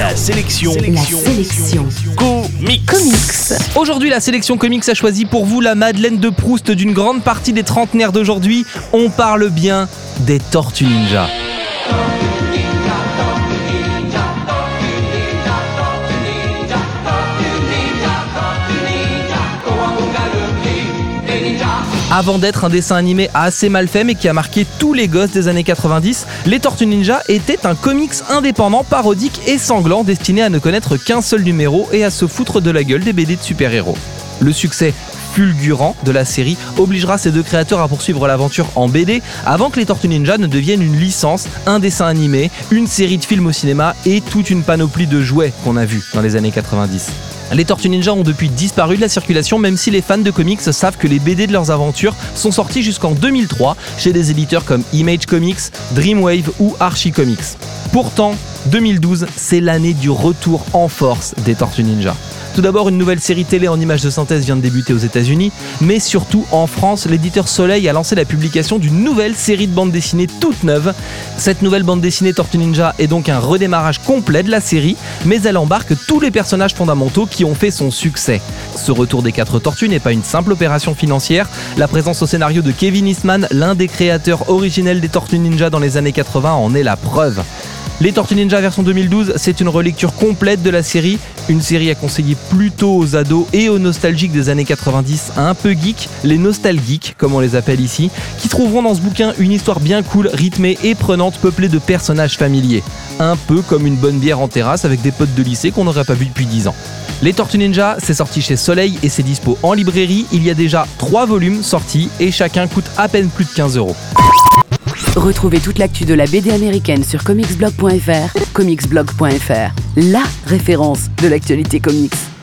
La sélection. La sélection. Comics. Comics. Aujourd'hui, la sélection comics a choisi pour vous la Madeleine de Proust d'une grande partie des trentenaires d'aujourd'hui. On parle bien des Tortues Ninja. Avant d'être un dessin animé assez mal fait mais qui a marqué tous les gosses des années 90, les Tortues Ninja étaient un comics indépendant, parodique et sanglant destiné à ne connaître qu'un seul numéro et à se foutre de la gueule des BD de super-héros. Le succès fulgurant de la série obligera ces deux créateurs à poursuivre l'aventure en BD avant que les Tortues Ninja ne deviennent une licence, un dessin animé, une série de films au cinéma et toute une panoplie de jouets qu'on a vus dans les années 90. Les Tortues Ninja ont depuis disparu de la circulation même si les fans de comics savent que les BD de leurs aventures sont sortis jusqu'en 2003 chez des éditeurs comme Image Comics, Dreamwave ou Archie Comics. Pourtant, 2012, c'est l'année du retour en force des Tortues Ninja. Tout d'abord, une nouvelle série télé en images de synthèse vient de débuter aux États-Unis, mais surtout en France, l'éditeur Soleil a lancé la publication d'une nouvelle série de bandes dessinées toute neuve. Cette nouvelle bande dessinée Tortue Ninja est donc un redémarrage complet de la série, mais elle embarque tous les personnages fondamentaux qui ont fait son succès. Ce retour des quatre tortues n'est pas une simple opération financière, la présence au scénario de Kevin Eastman, l'un des créateurs originels des Tortues Ninja dans les années 80, en est la preuve. Les Tortues Ninja version 2012, c'est une relecture complète de la série, une série à conseiller plutôt aux ados et aux nostalgiques des années 90, un peu geek, les nostalgiques comme on les appelle ici, qui trouveront dans ce bouquin une histoire bien cool, rythmée et prenante, peuplée de personnages familiers. Un peu comme une bonne bière en terrasse avec des potes de lycée qu'on n'aurait pas vu depuis 10 ans. Les Tortues Ninja, c'est sorti chez Soleil et c'est dispo en librairie. Il y a déjà 3 volumes sortis et chacun coûte à peine plus de 15 euros. Retrouvez toute l'actu de la BD américaine sur comicsblog.fr, comicsblog.fr, la référence de l'actualité comics.